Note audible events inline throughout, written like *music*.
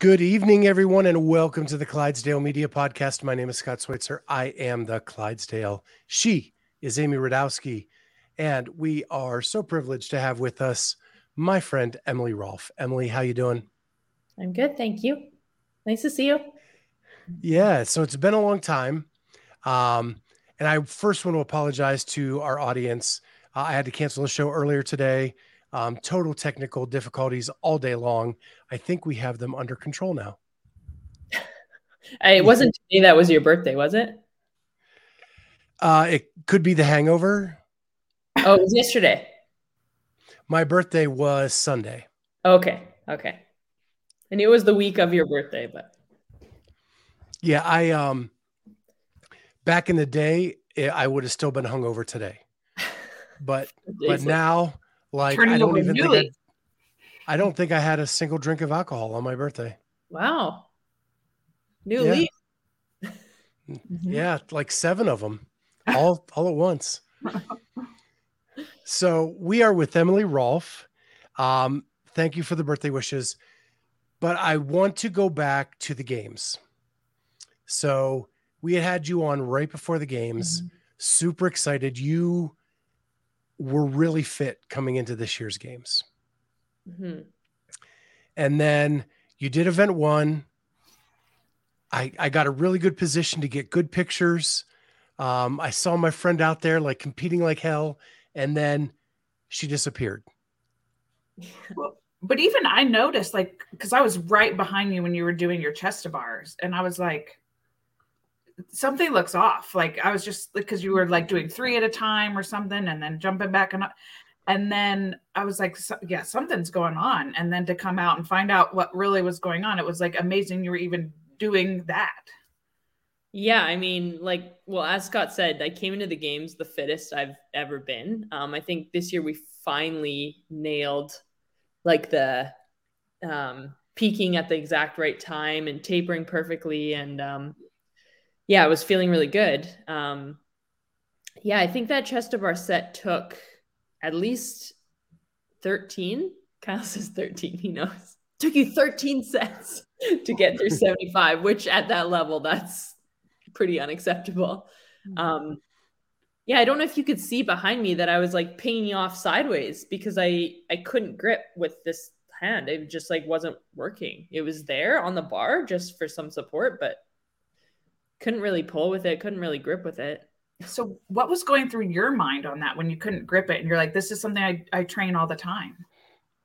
Good evening, everyone, and welcome to the Clydesdale Media Podcast. My name is Scott Switzer. I am the Clydesdale. She is Amy Radowski, and we are so privileged to have with us my friend Emily Rolfe. Emily, how you doing? I'm good, thank you. Nice to see you. Yeah, so it's been a long time, um, and I first want to apologize to our audience. Uh, I had to cancel the show earlier today um, total technical difficulties all day long. I think we have them under control now. it wasn't today that was your birthday, was it? Uh, it could be the hangover. Oh, it was yesterday. My birthday was Sunday. Okay. Okay. And it was the week of your birthday, but yeah, I um back in the day, I would have still been hungover today. *laughs* But but now like Turning I don't even think I, I, don't think I had a single drink of alcohol on my birthday. Wow. New yeah. leaf. Mm-hmm. *laughs* yeah, like seven of them, all *laughs* all at once. so we are with Emily Rolfe. Um, thank you for the birthday wishes, but I want to go back to the games. So we had had you on right before the games. Mm-hmm. Super excited. You were really fit coming into this year's games. Mm-hmm. And then you did event one. I, I got a really good position to get good pictures. Um, I saw my friend out there like competing like hell, and then she disappeared. *laughs* Well, but even I noticed, like, because I was right behind you when you were doing your chest bars, and I was like, something looks off. Like I was just because you were like doing three at a time or something, and then jumping back and and then I was like, yeah, something's going on. And then to come out and find out what really was going on, it was like amazing you were even doing that. Yeah, I mean, like, well, as Scott said, I came into the games the fittest I've ever been. Um, I think this year we finally nailed like the um, peaking at the exact right time and tapering perfectly. And um, yeah, I was feeling really good. Um, yeah, I think that chest to bar set took at least 13. Kyle *laughs* says 13, he knows. Took you 13 sets *laughs* to get through 75, which at that level, that's pretty unacceptable. Mm-hmm. Um, yeah, I don't know if you could see behind me that I was like pinging off sideways because I I couldn't grip with this hand. It just like wasn't working. It was there on the bar just for some support, but couldn't really pull with it, couldn't really grip with it. So, what was going through your mind on that when you couldn't grip it and you're like, this is something I, I train all the time?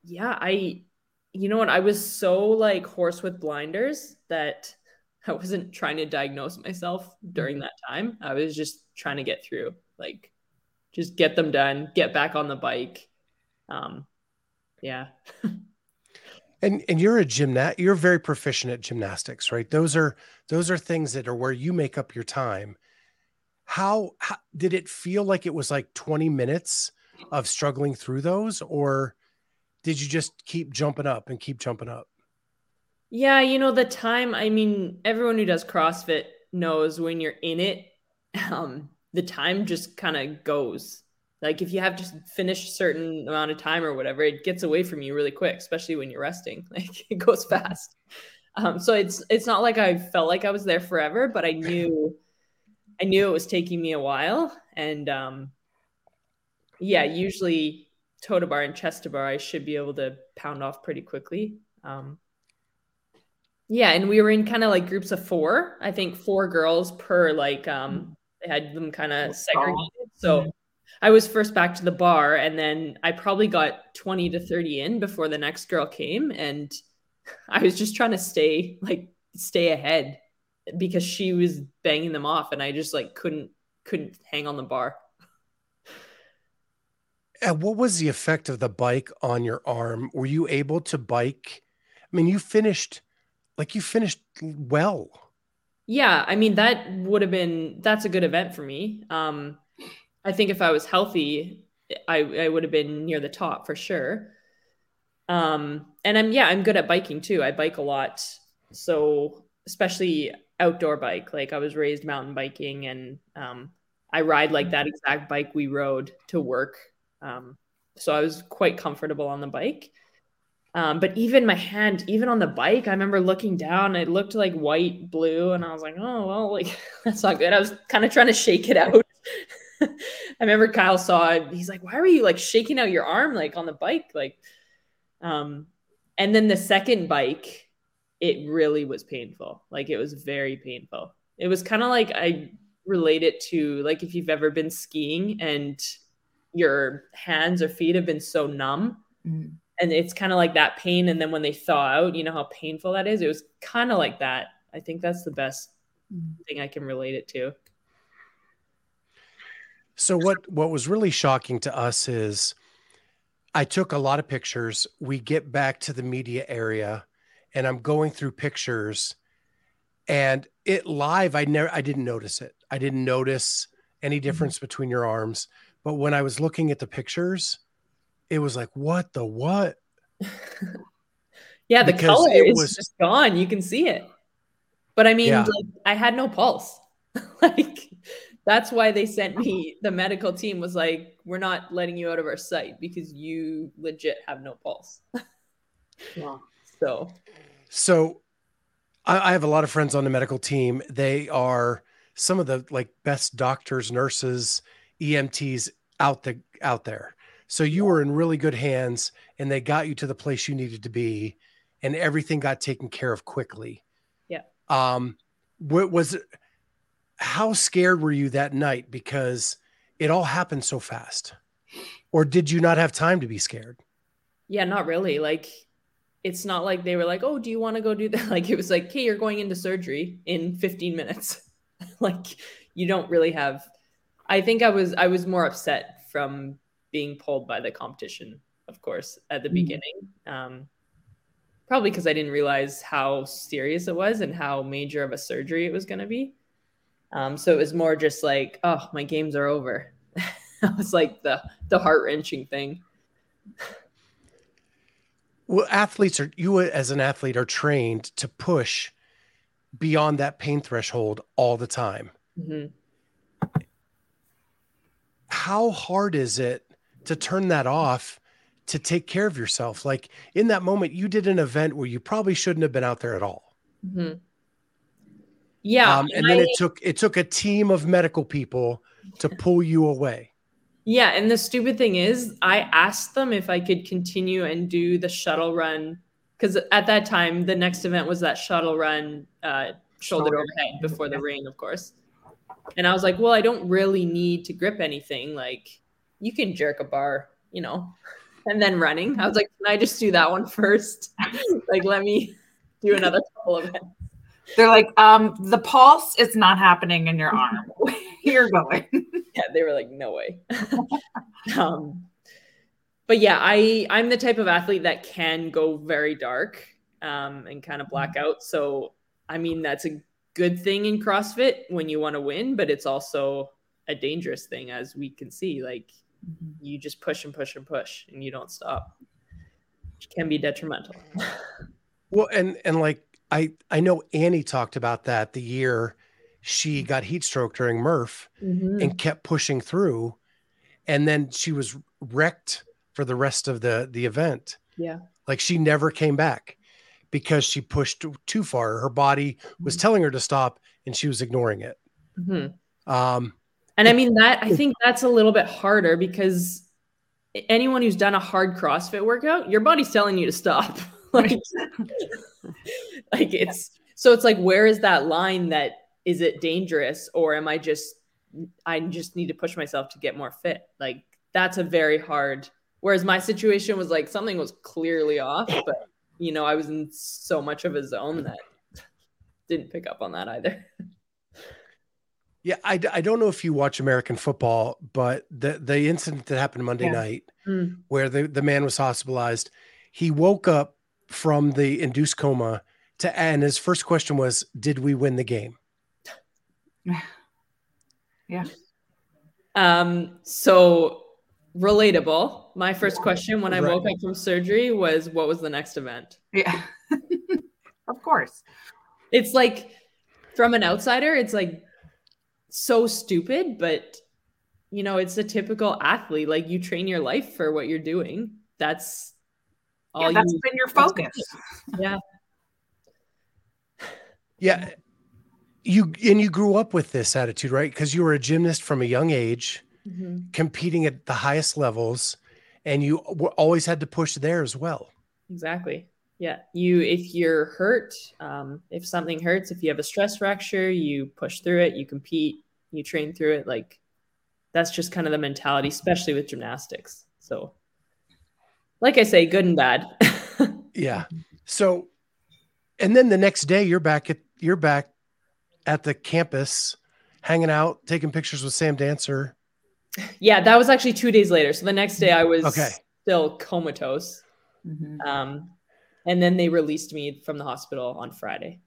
Yeah, I, you know what? I was so like horse with blinders that *laughs* I wasn't trying to diagnose myself during that time. I was just trying to get through, like, just get them done, get back on the bike. Um, yeah. *laughs* And and you're a gymnast. You're very proficient at gymnastics, right? Those are those are things that are where you make up your time. How, how did it feel like it was like 20 minutes of struggling through those, or did you just keep jumping up and keep jumping up? Yeah, you know the time. I mean, everyone who does CrossFit knows when you're in it, um, the time just kind of goes like if you have to finish a certain amount of time or whatever it gets away from you really quick especially when you're resting. *laughs* Like it goes fast. Um, so it's it's not like i felt like i was there forever but i knew *laughs* i knew it was taking me a while. And um, yeah usually toe to bar and chest bar i should be able to pound off pretty quickly. Um, yeah and we were in kind of like groups of four. I think four girls per like um they had them kind of segregated. so I was first back to the bar and then I probably got 20 to 30 in before the next girl came and I was just trying to stay like stay ahead because she was banging them off and I just like couldn't couldn't hang on the bar. And what was the effect of the bike on your arm? Were you able to bike? I mean, you finished like you finished well. Yeah, I mean that would have been that's a good event for me. Um, I think if I was healthy, I I would have been near the top for sure. Um, and I'm yeah, I'm good at biking too. I bike a lot, so especially outdoor bike. Like I was raised mountain biking, and um, I ride like that exact bike we rode to work. Um, so I was quite comfortable on the bike. Um, but even my hand, even on the bike, I remember looking down, it looked like white, blue, and I was like, oh, well, like *laughs* that's not good. I was kind of trying to shake it out. *laughs* *laughs* I remember Kyle saw it. He's like, why were you like shaking out your arm like on the bike? Like, um, and then the second bike, it really was painful. Like, it was very painful. It was kind of like I relate it to like if you've ever been skiing and your hands or feet have been so numb. Mm and it's kind of like that pain and then when they thaw out you know how painful that is it was kind of like that i think that's the best mm. thing i can relate it to so what what was really shocking to us is i took a lot of pictures we get back to the media area and i'm going through pictures and it live i never i didn't notice it i didn't notice any mm-hmm. difference mm-hmm. between your arms but when i was looking at the pictures it was like, what the what? *laughs* yeah, the because color is was... just gone. You can see it. But I mean, yeah. like, I had no pulse. *laughs* like that's why they sent me *laughs* the medical team was like, we're not letting you out of our sight because you legit have no pulse. yeah. *laughs* So so I, I have a lot of friends on the medical team. They are some of the like best doctors, nurses, EMTs out the out there. So you were in really good hands and they got you to the place you needed to be and everything got taken care of quickly. Yeah. Um what was it how scared were you that night because it all happened so fast? Or did you not have time to be scared? Yeah, not really. Like it's not like they were like, "Oh, do you want to go do that?" *laughs* Like it was like, "Hey, you're going into surgery in 15 minutes." *laughs* like you don't really have I think I was I was more upset from being pulled by the competition, of course, at the mm beginning. Um, probably because I didn't realize how serious it was and how major of a surgery it was going to be. Um, so it was more just like, oh, my games are over. *laughs* that was like the the heart wrenching thing. Well, athletes are you as an athlete are trained to push beyond that pain threshold all the time. Mm-hmm. How hard is it to turn that off to take care of yourself. Like in that moment, you did an event where you probably shouldn't have been out there at all. Mm-hmm. Yeah, um, and, and then it took it took a team of medical people to pull you away. Yeah, and the stupid thing is, I asked them if I could continue and do the shuttle run because at that time the next event was that shuttle run, uh, shoulder overhead before the ring, of course. And I was like, well, I don't really need to grip anything. Like, you can jerk a bar, you know, and then running. I was like, can I just do that one first? *laughs* like, let me do another couple of it. They're like, um, the pulse is not happening in your arm. *laughs* You're going. yeah, they were like, no way. *laughs* um, but yeah, I I'm the type of athlete that can go very dark um, and kind of black out. So I mean, that's a good thing in CrossFit when you want to win, but it's also a dangerous thing, as we can see. Like Mm-hmm. you just push and push and push and you don't stop which can be detrimental *laughs* well and and like i i know annie talked about that the year she got heat stroke during murph mm-hmm. and kept pushing through and then she was wrecked for the rest of the the event yeah like she never came back because she pushed too far her body was mm-hmm. telling her to stop and she was ignoring it mm-hmm. um and I mean that I think that's a little bit harder because anyone who's done a hard CrossFit workout, your body's telling you to stop. *laughs* like, *laughs* *laughs* like it's so it's like where is that line that is it dangerous or am I just I just need to push myself to get more fit? Like that's a very hard whereas my situation was like something was clearly off, but you know, I was in so much of a zone that didn't pick up on that either. Yeah, I, I don't know if you watch American football, but the the incident that happened Monday yeah. night, mm. where the, the man was hospitalized, he woke up from the induced coma to and his first question was, "Did we win the game?" *sighs* Yeah. Um, so relatable. My first question when I Right. woke up from surgery was what was the next event? Yeah. *laughs* of course. It's like from an outsider, it's like so stupid, but you know, it's a typical athlete. Like you train your life for what you're doing. That's all Yeah, that's you been your focus. yeah. Yeah. You and you grew up with this attitude, right? Because you were a gymnast from a young age, Mhm. competing at the highest levels, and you were, always had to push there as well. Exactly. Yeah. You, if you're hurt, um, if something hurts, if you have a stress fracture, you push through it, you compete, you train through it. Like that's just kind of the mentality, especially with gymnastics. So, like I say, good and bad. *laughs* Yeah. So, and then the next day you're back at you're back at the campus, hanging out, taking pictures with Sam Dancer. yeah. That was actually two days later. So the next day I was Okay. still comatose. Mhm. Um, and then they released me from the hospital on Friday.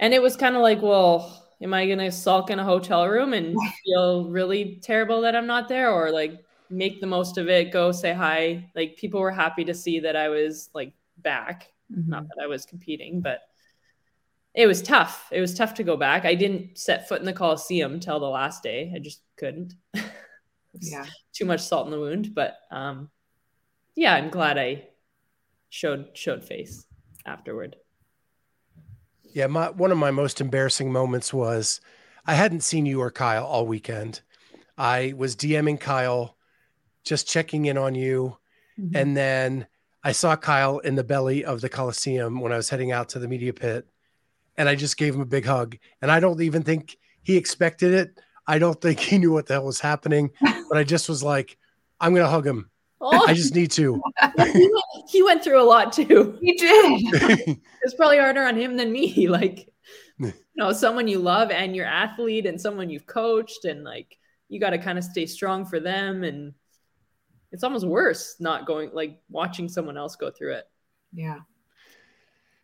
And it was kind of like, well, am I going to sulk in a hotel room and *laughs* feel really terrible that I'm not there or like make the most of it, go say hi? Like people were happy to see that I was like back, not that I was competing, but it was tough. It was tough to go back. I didn't set foot in the Coliseum till the last day. I just couldn't. *laughs* Yeah. Too much salt in the wound, but um yeah, I'm glad I showed showed face afterward. Yeah, my one of my most embarrassing moments was I hadn't seen you or Kyle all weekend. I was DMing Kyle, just checking in on you, Mhm. and then I saw Kyle in the belly of the Coliseum when I was heading out to the media pit, and I just gave him a big hug. And I don't even think he expected it. I don't think he knew what the hell was happening, *laughs* but I just was like, I'm gonna hug him. Oh, I just need to. he, went, through a lot too. He did. *laughs* It's probably harder on him than me. *laughs* Like, Yeah. you know, someone you love and your athlete and someone you've coached, and like you got to kind of stay strong for them. And it's almost worse not going like watching someone else go through it. Yeah.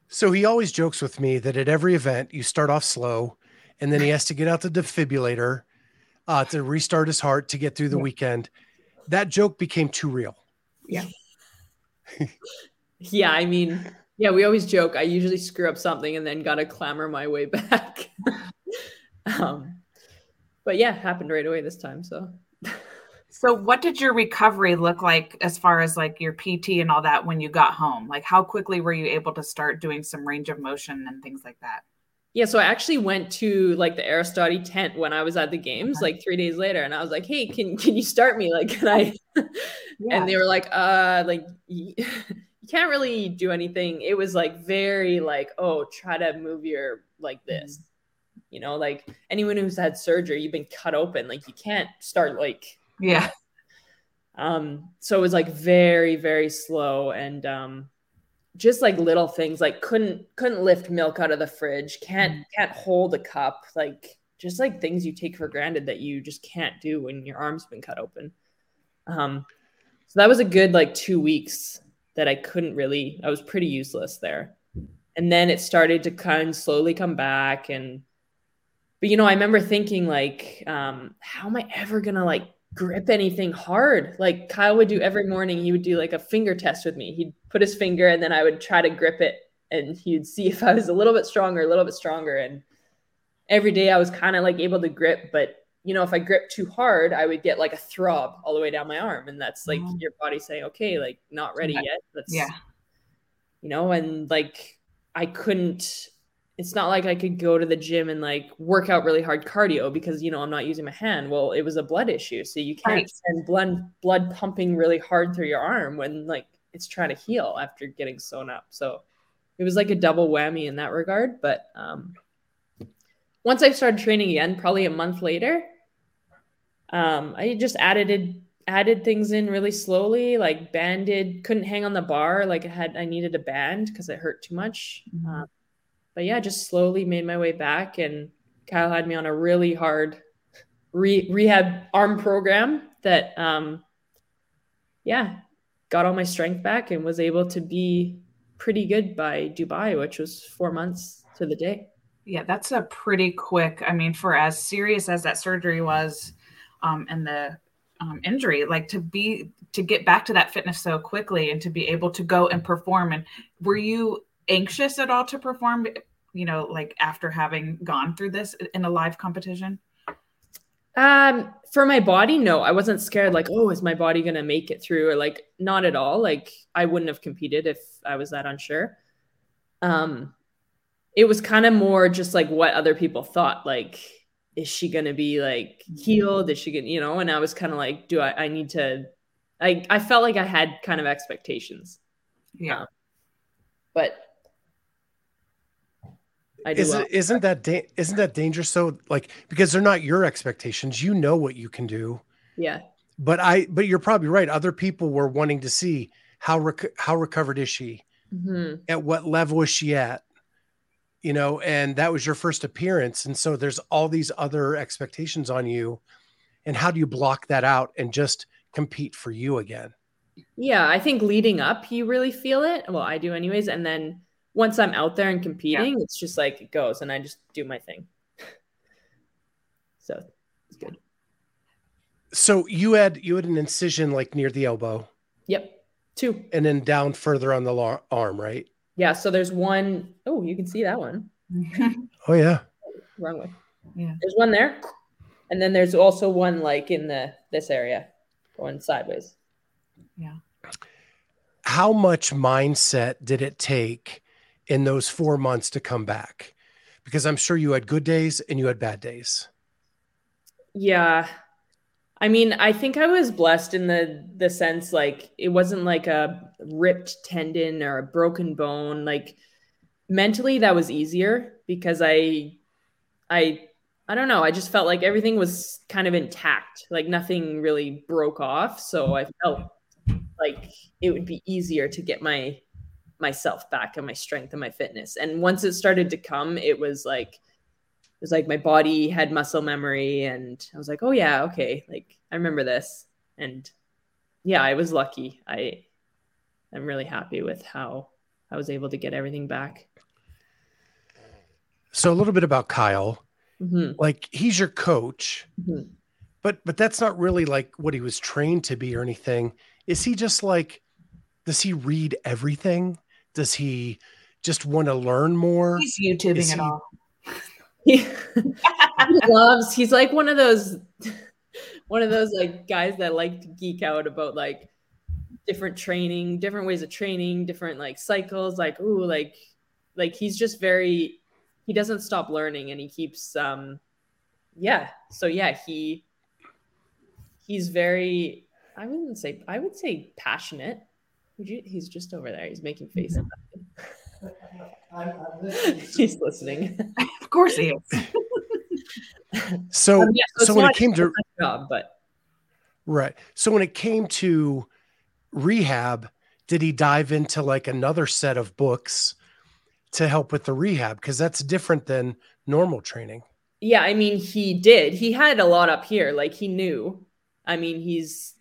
So he always jokes with me that at every event you start off slow and then he has to get out the defibrillator uh, to restart his heart to get through the Yeah. weekend. That joke became too real. Yeah, *laughs* yeah, I mean, yeah, we always joke. I usually screw up something and then gotta clamor my way *laughs* back. *laughs* um, but yeah, happened right away this time. So So what did your recovery look like as far as like your PT and all that when you got home? Like how quickly were you able to start doing some range of motion and things like that? yeah, so I actually went to like the Airrosti tent when I was at the games, like three days later, and I was like, "Hey, can can you start me? Like, can I?" *laughs* And they were like, "Uh, like *laughs* you can't really do anything." It was like very like, "Oh, try to move your like this." You know, like anyone who's had surgery, you've been cut open. Like you can't start like yeah. um so it was like very very slow and um just like little things like couldn't couldn't lift milk out of the fridge can't can't hold a cup like just like things you take for granted that you just can't do when your arm's been cut open. Um so that was a good like two weeks that i couldn't really i was pretty useless there. And then it started to kind of slowly come back and but you know i remember thinking like um how am i ever gonna like grip anything hard. Like Kyle would do every morning, he would do like a finger test with me. He'd put his finger and then I would try to grip it and he'd see if I was a little bit stronger, a little bit stronger. And every day I was kind of like able to grip, but you know, if I grip too hard, I would get like a throb all the way down my arm. And that's like Mhm. your body saying, okay, like not ready Yeah. yet. That's, Yeah. you know, and like I couldn't, it's not like I could go to the gym and like work out really hard cardio because, you know, I'm not using my hand. Well, it was a blood issue. So you can't Right. send blood, blood pumping really hard through your arm when like it's trying to heal after getting sewn up. So it was like a double whammy in that regard. But um, once I started training again, probably a month later, um, I just added it, added things in really slowly, like banded, couldn't hang on the bar, like I had I needed a band because it hurt too much. Mhm. Um, but yeah, just slowly made my way back, and Kyle had me on a really hard re- rehab arm program that, um, yeah, got all my strength back and was able to be pretty good by Dubai, which was four months to the day. Yeah, that's a pretty quick. I mean, for as serious as that surgery was, um, and the um, injury, like to be to get back to that fitness so quickly and to be able to go and perform. And were you anxious at all to perform? You know, like after having gone through this in a live competition. Um, for my body, no, I wasn't scared. Like, oh, is my body gonna make it through? Or like, not at all. Like, I wouldn't have competed if I was that unsure. Um, it was kind of more just like what other people thought. Like, is she gonna be like healed? Is she gonna, you know? And I was kind of like, do I? I need to. I I felt like I had kind of expectations. Yeah. Um, but I do Is well. isn't that da- isn't that dangerous? So like because they're not your expectations, you know what you can do. yeah. But I but you're probably right. Other people were wanting to see how rec- how recovered is she? hmm At what level is she at? You know, and that was your first appearance, and so there's all these other expectations on you. And how do you block that out and just compete for you again? Yeah, I think leading up, you really feel it. Well, I do, anyways. And then once I'm out there and competing, it's just like it goes, and I just do my thing. *laughs* so it's good. So you had you had an incision like near the elbow, Yep, two. and then down further on the lar- arm, right? Yeah. So there's one oh you can see that one. *laughs* Oh yeah. Wrong way. Yeah. There's one there, and then there's also one like in the this area, going sideways. Yeah. How much mindset did it take in those four months to come back? Because I'm sure you had good days and you had bad days. Yeah. I mean, I think I was blessed in the the sense like it wasn't like a ripped tendon or a broken bone. Like mentally that was easier because I I I don't know, I just felt like everything was kind of intact. Like nothing really broke off, so I felt like it would be easier to get my myself back and my strength and my fitness. And once it started to come, it was like it was like my body had muscle memory and I was like, oh yeah, okay, like I remember this. And yeah, I was lucky. I I'm really happy with how I was able to get everything back. So a little bit about Kyle. hmm Like he's your coach, Mhm. but but that's not really like what he was trained to be or anything. Is he just like does he read everything? Does he just want to learn more? He's YouTubing Is it he- all. He, *laughs* he loves. He's like one of those, one of those like guys that like to geek out about like different training, different ways of training, different like cycles. Like ooh, like like he's just very. He doesn't stop learning, and he keeps. um Yeah. So yeah, he. He's very. I wouldn't say. I would say passionate. Would you? He's just over there. He's making faces. *laughs* He's listening. Of course he is. *laughs* So Um, yeah, so so when it came to job, but right. So when it came to rehab, did he dive into like another set of books to help with the rehab? Because that's different than normal training. yeah, I mean, he did. He had a lot up here. Like he knew. I mean, he's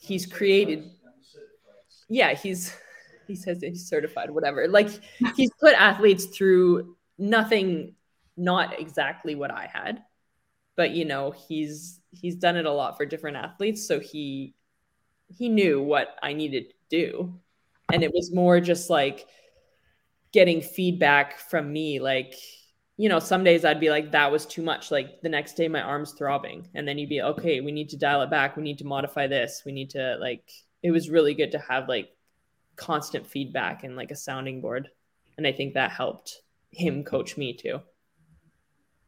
he's created. Yeah, he's he says he's certified, whatever. Like he's put athletes through nothing, not exactly what I had, but you know, he's he's done it a lot for different athletes, so he he knew what I needed to do, and it was more just like getting feedback from me, like you know, some days I'd be like, that was too much. Like the next day, my arm's throbbing. And then you'd be, okay, we need to dial it back. We need to modify this. We need to, like, it was really good to have like constant feedback and like a sounding board. And I think that helped him coach me too.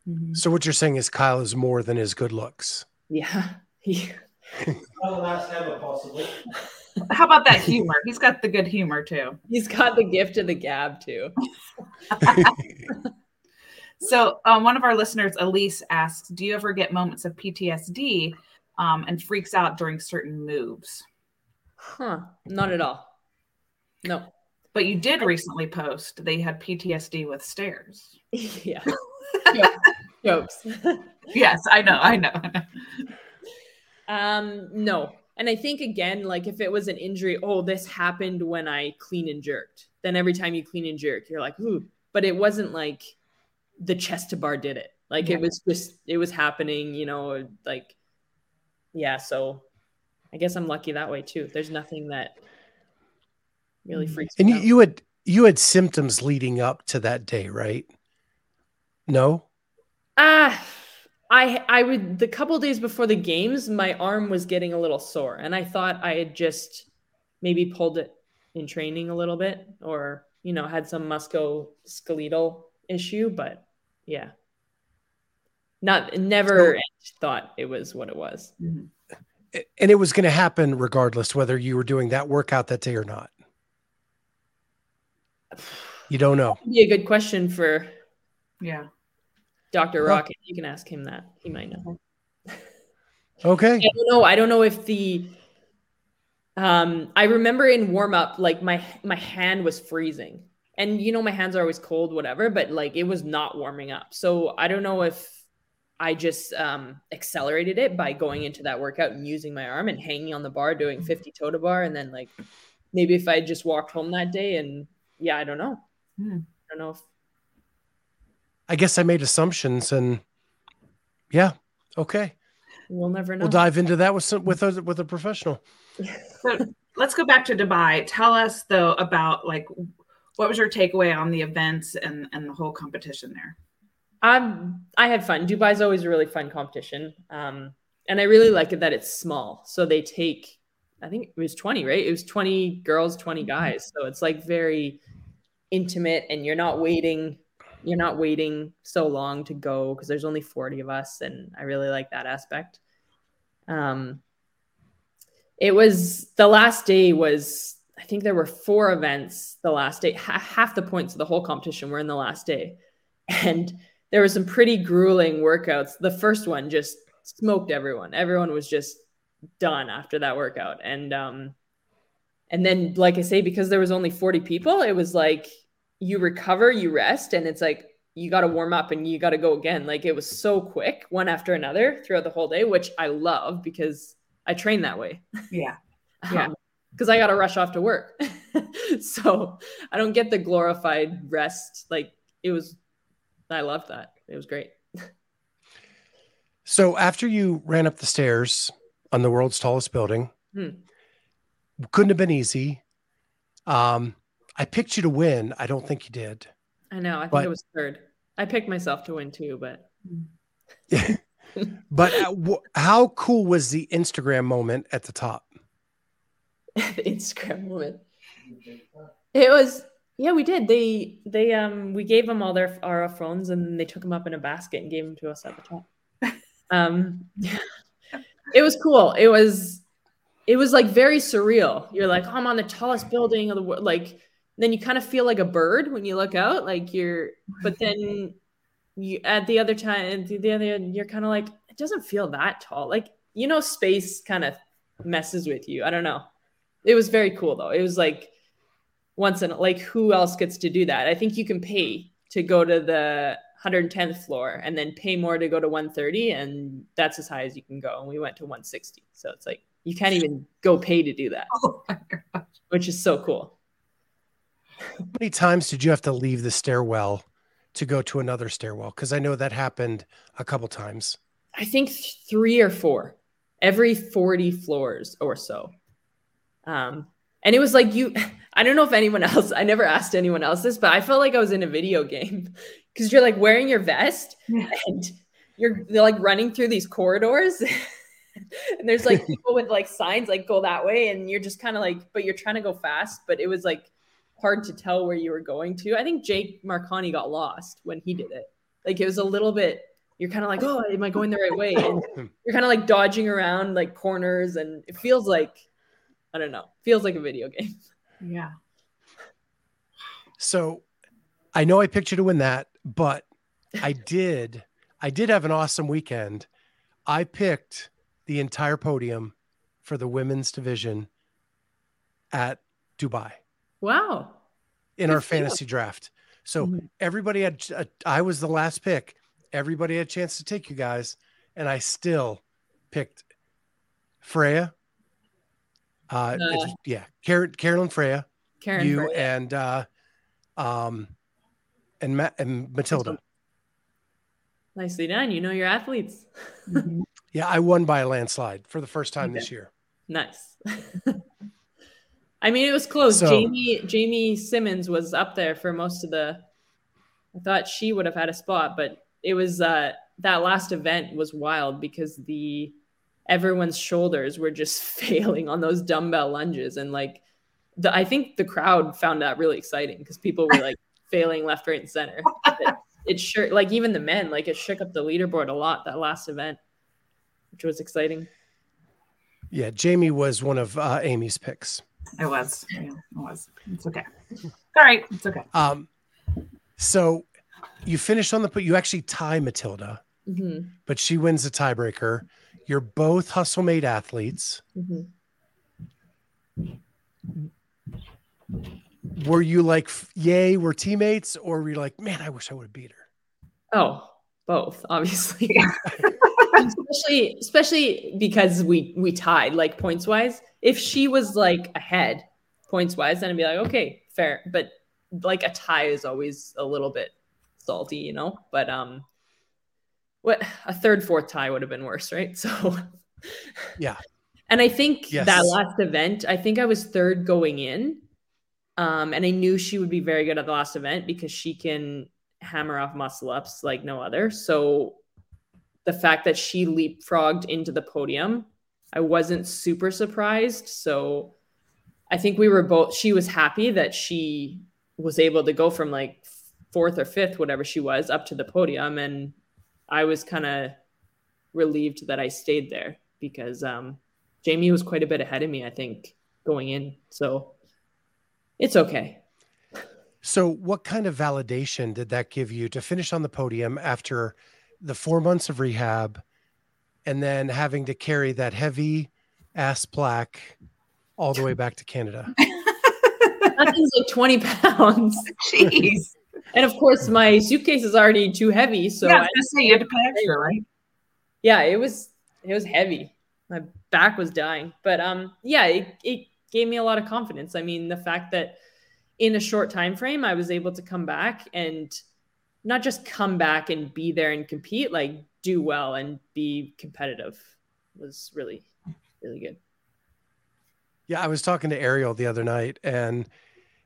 Mhm. So what you're saying is Kyle is more than his good looks. Yeah. *laughs* He, last ever, possibly. *laughs* How about that humor? He's got the good humor too. he's got the gift of the gab too. *laughs* So, um, one of our listeners, Elise, asks, "Do you ever get moments of PTSD um, and freaks out during certain moves?" Huh. Not at all. No. But you did recently post they had PTSD with stairs. *laughs* yeah. *laughs* Jokes. Yes, I know, I know. *laughs* Um, no. And I think again, like if it was an injury, oh, this happened when I clean and jerked. Then every time you clean and jerk, you're like, ooh. But it wasn't like the chest to bar did it. Like Yeah. it was just it was happening, you know, like yeah, so I guess I'm lucky that way too. There's nothing that really freaks And me you, out. you had you had symptoms leading up to that day, right? No. Ah, I I would the couple days before the games, my arm was getting a little sore, and I thought I had just maybe pulled it in training a little bit, or you know had some musculoskeletal issue. But yeah, not never thought it was what it was. Mhm. A- And it was going to happen regardless whether you were doing that workout that day or not. You don't know. Be a good question for Yeah. Doctor Well- You can ask him that; he might know. Okay. I don't know. I don't know if the um I remember in warm up like my my hand was freezing. And you know my hands are always cold whatever, but like it was not warming up. So I don't know if I just um accelerated it by going into that workout and using my arm and hanging on the bar doing 50 toe to bar and then like maybe if I just walked home that day and yeah, I don't know. Hmm. I don't know if I guess I made assumptions and yeah. Okay. we'll never know. We'll dive into that with some, with a with a professional. *laughs* So let's go back to Dubai. Tell us though about like what was your takeaway on the events and and the whole competition there? Um, I had fun. Dubai's always a really fun competition. Um, and I really like it that it's small. So they take, I think it was 20, right? It was 20 girls, 20 guys. So it's like very intimate and you're not waiting, you're not waiting so long to go because there's only 40 of us. And I really like that aspect. Um, it was the last day was, I think there were four events the last day. Ha- half the points of the whole competition were in the last day. *laughs* And there were some pretty grueling workouts. The first one just smoked everyone. Everyone was just done after that workout. And um and then like I say because there was only 40 people, it was like you recover, you rest and it's like you got to warm up and you got to go again. Like it was so quick, one after another throughout the whole day, which I love because I train that way Yeah. *laughs* Yeah. because I got to rush off to work. *laughs* so I don't get the glorified rest. Like it was, I loved that. It was great. So after you ran up the stairs on the world's tallest building, Hmm. couldn't have been easy. Um, I picked you to win. I don't think you did. I know. I think But- it was third. I picked myself to win too, but *laughs* But how cool was the Instagram moment at the top? the *laughs* Instagram moment. It was yeah, we did. They they um we gave them all their our phones and they took them up in a basket and gave them to us at the top. *laughs* Um *laughs* it was cool. It was it was like very surreal. You're like, oh, I'm on the tallest building of the world. Like then you kind of feel like a bird when you look out, like you're but then you at the other time the, the other you're kind of like, it doesn't feel that tall. Like, you know, space kind of messes with you. I don't know. It was very cool though. It was like once in like who else gets to do that? I think you can pay to go to the 110th floor and then pay more to go to 130 and that's as high as you can go. And we went to 160. So it's like you can't even go pay to do that, *laughs* Oh my gosh. which is so cool. How many times did you have to leave the stairwell to go to another stairwell? Because I know that happened a couple times. I think three or four every 40 floors or so. Um, and it was like you, *laughs* I don't know if anyone *laughs* else, I never asked anyone else this, but I felt like I was in a video game *laughs* because you're like wearing your vest and you're like running through these corridors. and there's like people with like signs like go that way, and you're just kind of like, but you're trying to go fast, but it was like hard to tell where you were going to. I think Jake Marconi got lost when he did it. Like it was a little bit, you're kind of like, oh, am I going the right way? And you're kind of like dodging around like corners, and it feels like, I don't know, feels like a video game. *laughs* Yeah. So I know I picked you to win that, but I *laughs* did. I did have an awesome weekend. I picked the entire podium for the women's division at Dubai Wow. in Good our for you. fantasy draft. So Mhm. everybody had, a, I was the last pick. Everybody had a chance to take you guys, and I still picked Freya. Uh, it's- yeah, Karen, Carolyn Freya, Karen. you Freya. and uh, um, and Ma- and Matilda. Nicely done. You know your athletes. *laughs* Yeah, I won by a landslide for the first time Okay. this year. Nice. *laughs* I mean, it was close. So- Jamie Jamie Simmons was up there for most of the. I thought she would have had a spot, but it was uh, that last event was wild because the everyone's shoulders were just *laughs* failing on those dumbbell lunges, and like the I think the crowd found that really exciting because people were like *laughs* failing left, right, and center. *laughs* It, it sure like even the men like it shook up the leaderboard a lot that last event, which was exciting. Yeah, Jamie was one of uh, Amy's picks. It was. Yeah, it was. It's okay. All right. It's okay. Um, so you finish on the put. You actually tie Matilda, hmm but she wins the tiebreaker. You're both hustle made athletes. hmm Were you like, yay, we're teammates, or were you like, man, I wish I would have beat her? Oh, both, obviously. *laughs* especially especially because we we tied like points wise. If she was like ahead points wise, then I'd be like, okay, fair. But like a tie is always a little bit salty, you know? But um what a third, fourth tie would have been worse, right? *laughs* So Yeah. And I think Yes. that last event, I think I was third going in. Um, and I knew she would be very good at the last event because she can hammer off muscle ups like no other. So the fact that she leapfrogged into the podium, I wasn't super surprised. So I think we were both, she was happy that she was able to go from like fourth or fifth, whatever she was, up to the podium. And I was kind of relieved that I stayed there because um, Jamie was quite a bit ahead of me, I think, going in. So it's okay. So, what kind of validation did that give you to finish on the podium after the four months of rehab and then having to carry that heavy ass plaque all the way back to Canada? *laughs* That thing's like 20 pounds. Jeez. And of course, my suitcase is already too heavy. So yeah, I I- was say you had to pay extra, right? yeah, it was it was heavy. My back was dying. But um yeah, it, it gave me a lot of confidence. I mean, the fact that in a short time frame I was able to come back and not just come back and be there and compete, like do well and be competitive was really, really good. Yeah, I was talking to Ariel the other night and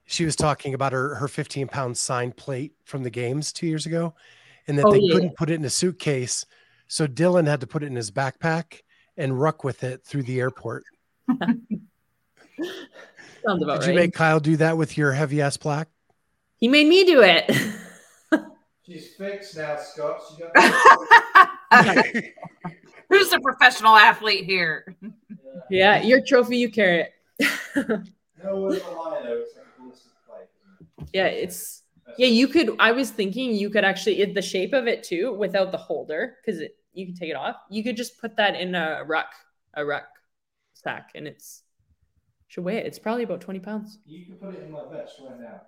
she was talking about her, her 15 pound signed plate from the games two years ago and that Oh, they yeah. couldn't put it in a suitcase. So Dylan had to put it in his backpack and ruck with it through the airport. *laughs* Sounds about Did right. you make Kyle do that with your heavy ass plaque? he made me do it. *laughs* She's fixed now, Scott. She got *laughs* Who's the professional athlete here? yeah, your trophy, you carry it. no yeah, it's yeah. You could. I was thinking you could actually it, the shape of it too, without the holder, because you can take it off. You could just put that in a ruck, a ruck sack, and it's should weigh it. It's probably about twenty pounds. You can put it in my vest right now.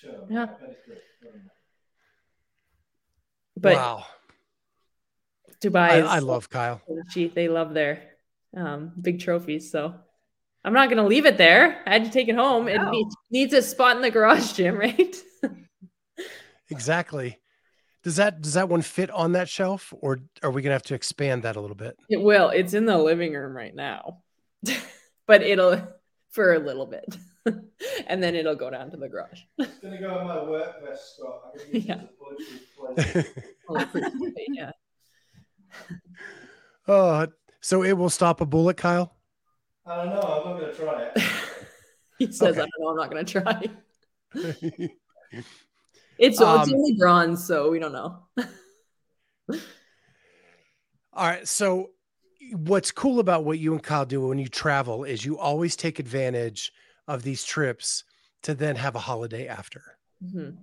Sure. Yeah. I it's good. But wow. Dubai, I, I love Kyle. Gee, they love their um, big trophies. So I'm not gonna leave it there. I had to take it home. It needs, needs a spot in the garage gym, *laughs* right? Exactly. Does that does that one fit on that shelf or are we gonna have to expand that a little bit? It will. It's in the living room right now, *laughs* but it'll for a little bit, *laughs* and then it'll go down to the garage. It's gonna go in my work vest, Scott. I'm gonna use Yeah. it as a bulletproof plate. Oh, pretty- yeah. oh, so it will stop a bullet, Kyle. I don't know. I'm not gonna try it. *laughs* He says, Okay. "I don't know. I'm not gonna try." *laughs* It's, it's Um, only bronze, so we don't know. *laughs* All right. So, what's cool about what you and Kyle do when you travel is you always take advantage of these trips to then have a holiday after. Mhm.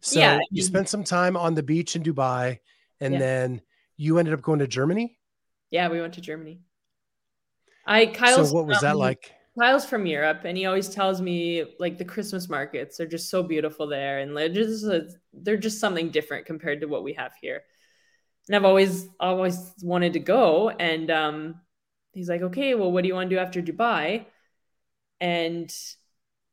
So, Yeah, you mean- spent some time on the beach in Dubai and Yeah. then you ended up going to Germany. Yeah, we went to Germany. I Kyle's so, what was that like? Kyle's from Europe, and he always tells me like the Christmas markets are just so beautiful there, and they're just they're just something different compared to what we have here. And I've always always wanted to go, and um, he's like, "Okay, well, what do you want to do after Dubai?" And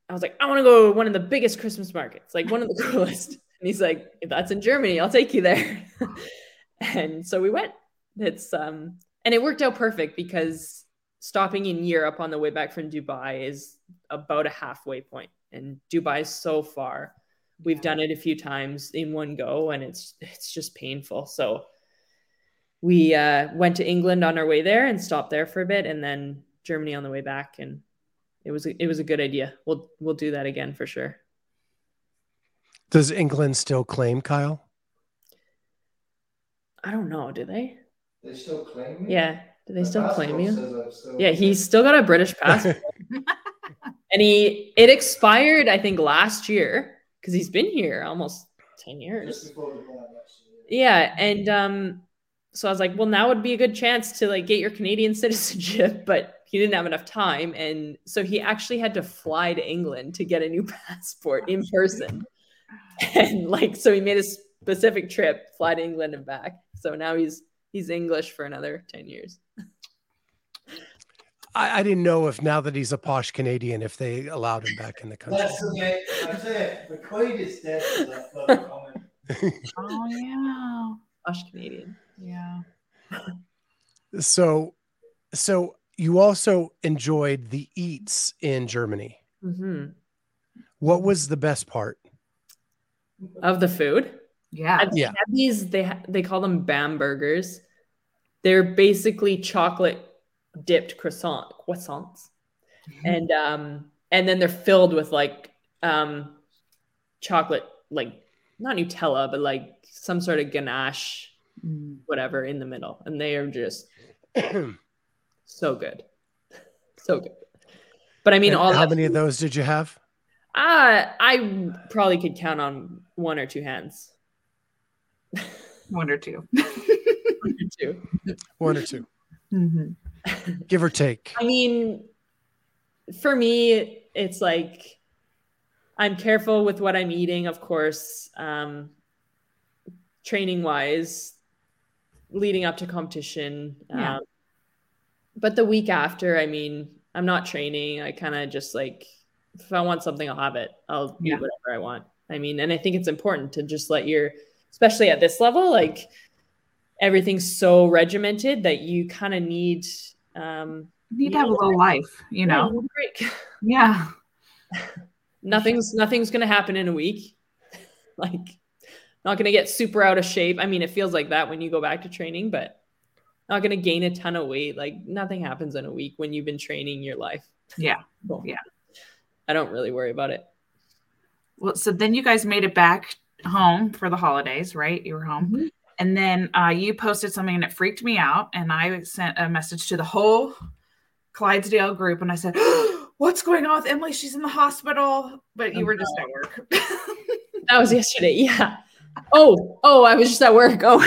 I was like, "I want to go to one of the biggest Christmas markets, like one of the *laughs* coolest." And he's like, if that's in Germany, I'll take you there. *laughs* and so we went. It's um and it worked out perfect because stopping in Europe on the way back from Dubai is about a halfway point. And Dubai is so far. We've Yeah. done it a few times in one go and it's it's just painful. So we uh, went to England on our way there and stopped there for a bit and then Germany on the way back and it was a, it was a good idea. We'll we'll do that again for sure. Does England still claim Kyle? I don't know, do they? They still claim me? Yeah. Do they My still claim you? still- Yeah, he's still got a British *laughs* passport. and he it expired, I think, last year because he's been here almost 10 years. before the plan, actually. Yeah. And um, so I was like, well, now would be a good chance to like get your Canadian *laughs* citizenship, but he didn't have enough time. And so he actually had to fly to England to get a new *laughs* passport in person. And like so he made a specific trip, fly to England and back. So now he's he's English for another 10 years. I, I didn't know if now that he's a posh Canadian, if they allowed him back in the country. That's okay. I tell you, the Queen is dead for that further comment. Oh yeah. Posh Canadian. Yeah. So, so you also enjoyed the eats in Germany. hmm What was the best part? Of the food. Yeah. I've Yeah. these they they call them Bambergers. They're basically chocolate dipped croissant croissants, and um and then they're filled with like um chocolate like not Nutella but like some sort of ganache Mm. whatever in the middle, and they are just *clears throat* so good, *laughs* so good. But I mean, And all how that many of those did you have? Uh, I probably could count on one or two hands. One or two. *laughs* One or two. One or two, Mm-hmm. Give or take. I mean, for me, it's like I'm careful with what I'm eating, of course, um, training wise, leading up to competition. Yeah. Um, but the week after, I mean, I'm not training. I kind of just like, if I want something, I'll have it. I'll Yeah. eat whatever I want. I mean, and I think it's important to just let your, especially at this level, like everything's so regimented that you kind of need, um, You need to have a little life, you know. *laughs* Yeah. nothing's nothing's gonna happen in a week *laughs* like not gonna get super out of shape i mean it feels like that when you go back to training but not gonna gain a ton of weight like nothing happens in a week when you've been training your life Yeah. *laughs* So, Yeah. i don't really worry about it Well, so then you guys made it back home for the holidays, right? You were home. Mhm. And then uh, you posted something and it freaked me out. And I sent a message to the whole Clydesdale group and I said, *gasps* What's going on with Emily? She's in the hospital. But you Oh, were just at work. *laughs* that was yesterday yeah oh oh i was just at work oh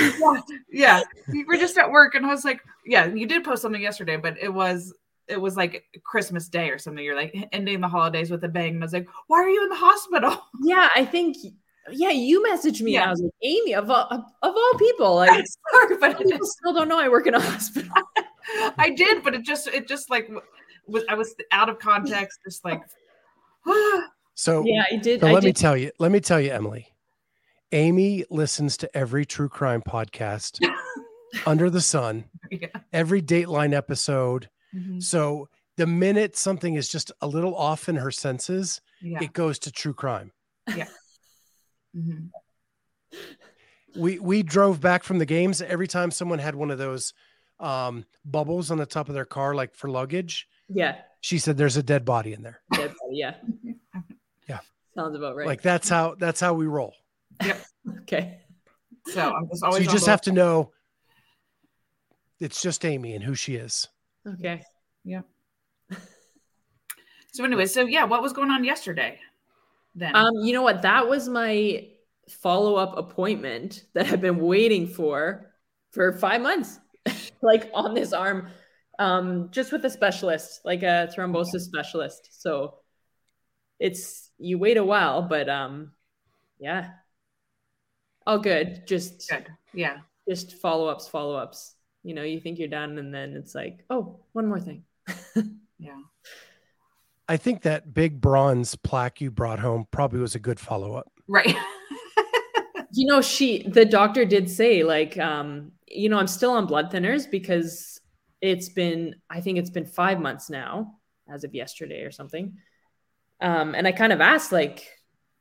yeah. You were just at work. And I was like, Yeah, you did post something yesterday, but it was. It was like Christmas Day or something. You're like ending the holidays with a bang. And I was like, Why are you in the hospital? yeah i think yeah you messaged me and i was like amy of all, of all people like *laughs* Sorry, but it people still don't know i work in a hospital *laughs* I did, but it just it just like was I was out of context, just like *sighs* So, yeah i did so I let me tell you, let me tell you, Emily. Amy listens to every true crime podcast *laughs* under the sun, yeah. every Dateline episode. Mhm. So the minute something is just a little off in her senses, yeah. it goes to true crime. Mhm. We we drove back from the games. Every time someone had one of those um, bubbles on the top of their car, like for luggage, yeah she said, "There's a dead body in there." Dead body, yeah. *laughs* Yeah. Sounds about right. Like that's how that's how we roll. Yep. *laughs* okay. So I'm just So always you just have to know it's just Amy and who she is. Okay. Yeah. So anyway, so yeah, what was going on yesterday? Then Um, you know what? That was my follow-up appointment that I've been waiting for for five months, *laughs* like on this arm, um, just with a specialist, like a thrombosis specialist. So it's you wait a while, but um, yeah, all good. Just good. Yeah. just follow-ups, follow-ups. You know, you think you're done, and then it's like, oh, one more thing. *laughs* Yeah. I think that big bronze plaque you brought home probably was a good follow up. Right. *laughs* You know, she the doctor did say like um you know, I'm still on blood thinners because it's been I think it's been 5 months now as of yesterday or something. Um and I kind of asked like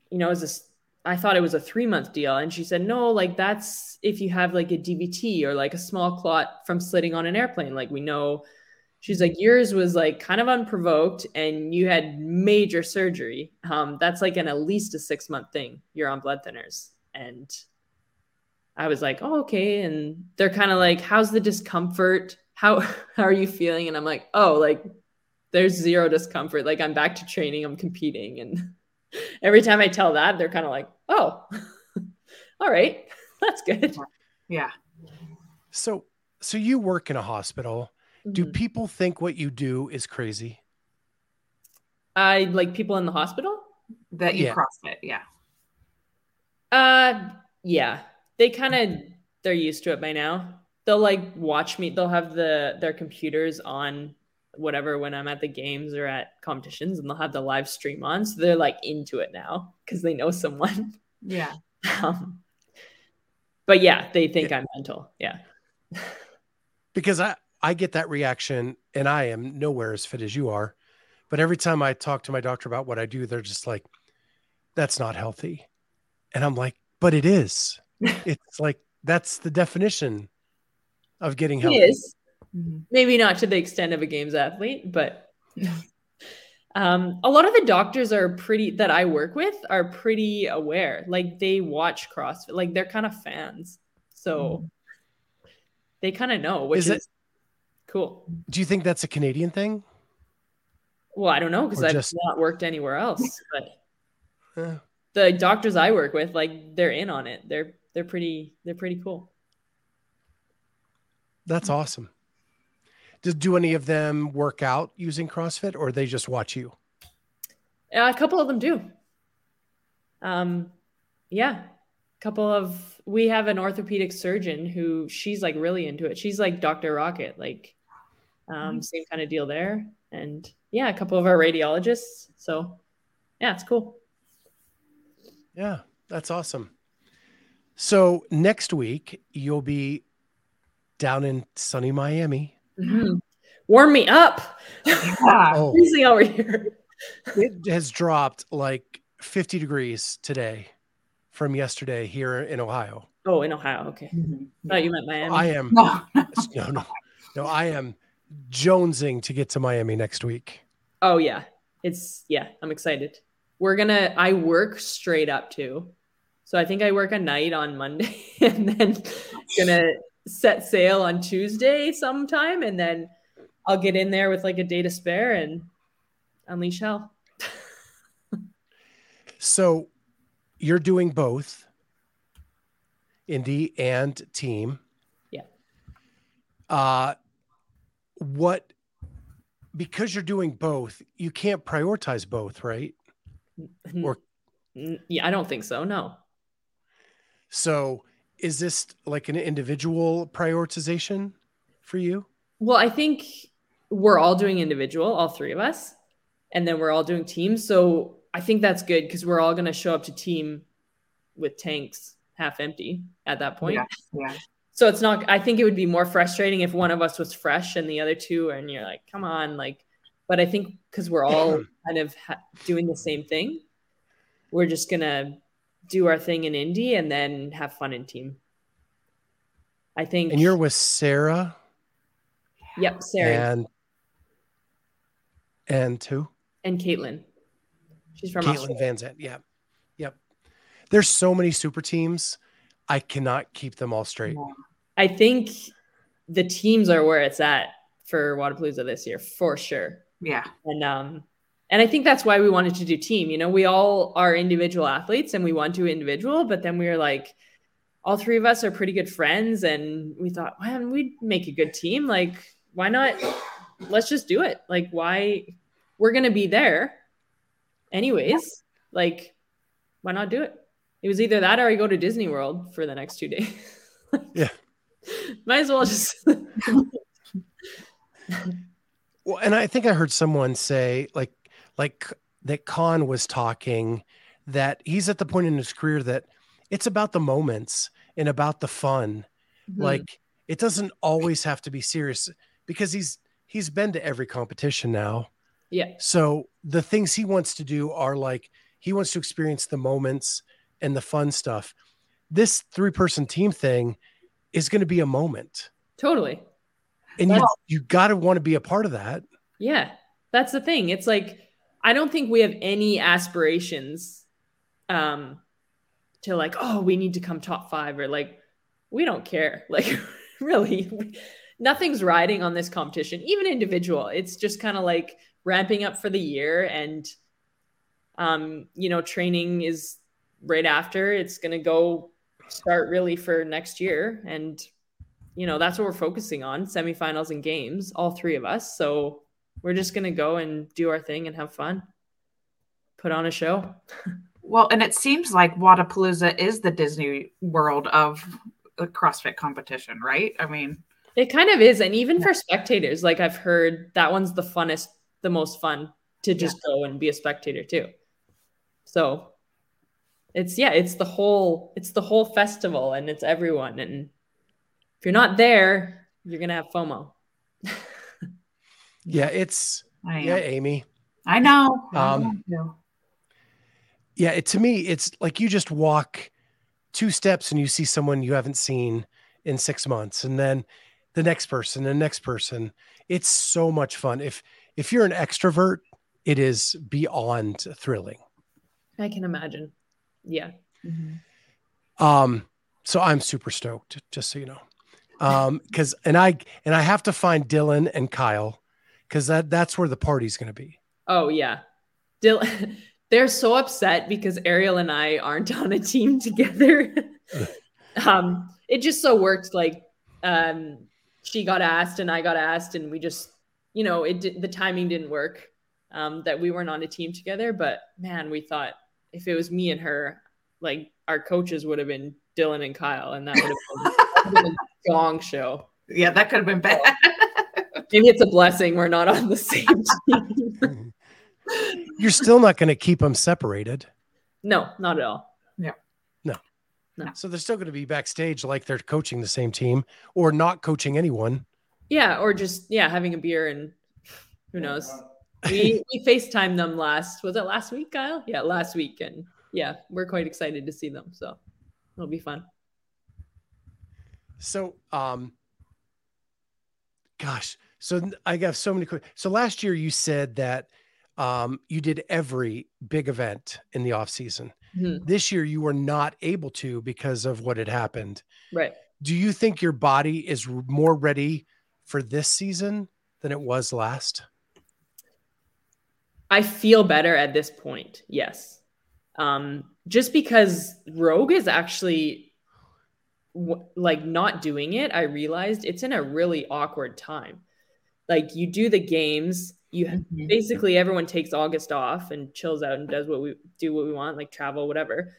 you know, is this I thought it was a 3 month deal and she said no, like that's if you have like a DVT or like a small clot from slitting on an airplane like we know she's like yours was like kind of unprovoked and you had major surgery. Um, that's like an at least a six month thing. You're on blood thinners. And i was like oh okay. And they're kind of like how's the discomfort? How *laughs* how are you feeling? And i'm like oh like there's zero discomfort. Like i'm back to training. I'm competing. And *laughs* every time i tell that they're kind of like oh *laughs* all right. That's good. Yeah. So, so you work in a hospital. Do Mhm. people think what you do is crazy? i like people in the hospital That you Yeah. CrossFit. Yeah. Uh, yeah, they kind of they're used to it by now. They'll like watch me. They'll have the their computers on whatever when I'm at the games or at competitions, and they'll have the live stream on. So they're like into it now because they know someone. Yeah. *laughs* Um, but yeah, they think I'm mental. Yeah. *laughs* Because I I get that reaction, and I am nowhere as fit as you are. But every time I talk to my doctor about what I do, they're just like, "That's not healthy," and I'm like, "But it is. *laughs* it's like that's the definition of getting healthy." is Mhm. maybe not to the extent of a games athlete, but *laughs* um, a lot of the doctors are pretty that I work with are pretty aware. Like they watch CrossFit, like they're kind of fans, so they kind of know, which Is is, it- cool. Do you think that's a Canadian thing? Well, I don't know because I've just- not worked anywhere else, but *laughs* Eh, the doctors I work with, like they're in on it. They're they're pretty they're pretty cool. that's awesome. Does do any of them work out using CrossFit, or they just watch you? Uh, a couple of them do. Um, yeah, a couple of we have an orthopedic surgeon who she's like really into it. She's like Dr. Rocket, like um, same kind of deal there. And yeah, a couple of our radiologists. So yeah, it's cool. Yeah, that's awesome. So next week you'll be down in sunny Miami. Mhm. Warm me up. Yeah. Oh, *laughs* Freezing over here. it has dropped like 50 degrees today from yesterday here in Ohio. Oh, in Ohio. Okay. Mhm. Thought you meant Miami. I am *laughs* No. no no no I am jonesing to get to Miami next week. Oh yeah. It's yeah, I'm excited. We're gonna I work straight up too. So I think I work a night on Monday *laughs* and then gonna set sail on Tuesday sometime and then I'll get in there with like a day to spare and unleash hell. *laughs* So you're doing both indie and team. Yeah. Uh what because you're doing both, you can't prioritize both, right? Or- yeah, I don't think so. No. So is this like an individual prioritization for you? Well, I think we're all doing individual, all three of us, and then we're all doing teams. So I think that's good because we're all going to show up to team with tanks half empty at that point. Yeah. Yeah. So it's not. I think it would be more frustrating if one of us was fresh and the other two, and you're like, "Come on!" Like, but I think because we're all kind of ha- doing the same thing, we're just gonna do our thing in indie and then have fun in team. I think. And you're with Sarah Yep, Sarah and and who? and Caitlin. She's from Caitlin Australia. Van Zandt. Yeah. Yep. There's so many super teams. I cannot keep them all straight. I think the teams are where it's at for Wodapalooza this year for sure. Yeah. And um and I think that's why we wanted to do team. You know, we all are individual athletes and we want to individual, but then we were like all three of us are pretty good friends and we thought, man, we'd make a good team. Like, why not let's just do it. Like why we're going to be there anyways. Like why not do it? It was either that or I go to Disney World for the next 2 days. *laughs* Yeah. Might as well just *laughs* Well, and I think I heard someone say like like that Khan was talking that he's at the point in his career that it's about the moments and about the fun. Mhm. Like it doesn't always have to be serious because he's he's been to every competition now. yeah, So the things he wants to do are like he wants to experience the moments and the fun stuff. This three person team thing is going to be a moment. totally. And you, Well- you got to want to be a part of that. Yeah, that's the thing. It's like I don't think we have any aspirations um to like, oh, we need to come top 5 or like we don't care. *laughs* Like really nothing's riding on this competition, even individual. It's just kind of like ramping up for the year and um you know, training is right after. It's going to go start really for next year and you know, that's what we're focusing on, semifinals and games, all three of us. So we're just gonna go and do our thing and have fun put on a show *laughs* Well, and it seems like Wodapalooza is the Disney World of the CrossFit competition, right? I mean, it kind of is and even for spectators like i've heard that one's the funnest the most fun to just go and be a spectator too so it's yeah it's the whole it's the whole festival and it's everyone and if you're not there you're gonna have fomo *laughs* Yeah, it's yeah, Amy. I know. Um, know. Yeah, it, to me, it's like you just walk two steps and you see someone you haven't seen in six months, and then the next person, the next person. It's so much fun. If if you're an extrovert, it is beyond thrilling. i can imagine yeah Mhm. Um, so I'm super stoked, just so you know. Um, because and I and I have to find Dylan and Kyle because that that's where the party's gonna be. Oh yeah. Dil- *laughs* they're so upset because Ariel and I aren't on a team *laughs* together. *laughs* um it just so worked like um she got asked and I got asked and we just you know it did, the timing didn't work um that we weren't on a team together but man we thought if it was me and her like our coaches would have been Dylan and Kyle and that would have been, *laughs* that would have been a gong show. Yeah, that could have been bad. Maybe it's a blessing we're not on the same team. *laughs* You're still not gonna keep them separated. no, not at all. Yeah. No. No. So they're still going to be backstage like they're coaching the same team or not coaching anyone. Yeah, or just yeah, having a beer and who knows. We we FaceTime them last was it last week, Kyle? Yeah, last week. And yeah, we're quite excited to see them. So it'll be fun. So, um, gosh, so I got so many. quick. So last year you said that um, you did every big event in the off season. Mhm. This year you were not able to because of what had happened. Right. Do you think your body is more ready for this season than it was last? I feel better at this point. Yes. Um, just because Rogue is actually w- like not doing it, I realized it's in a really awkward time. Like you do the games, you Mhm. basically everyone takes August off and chills out and does what we do what we want, like travel, whatever.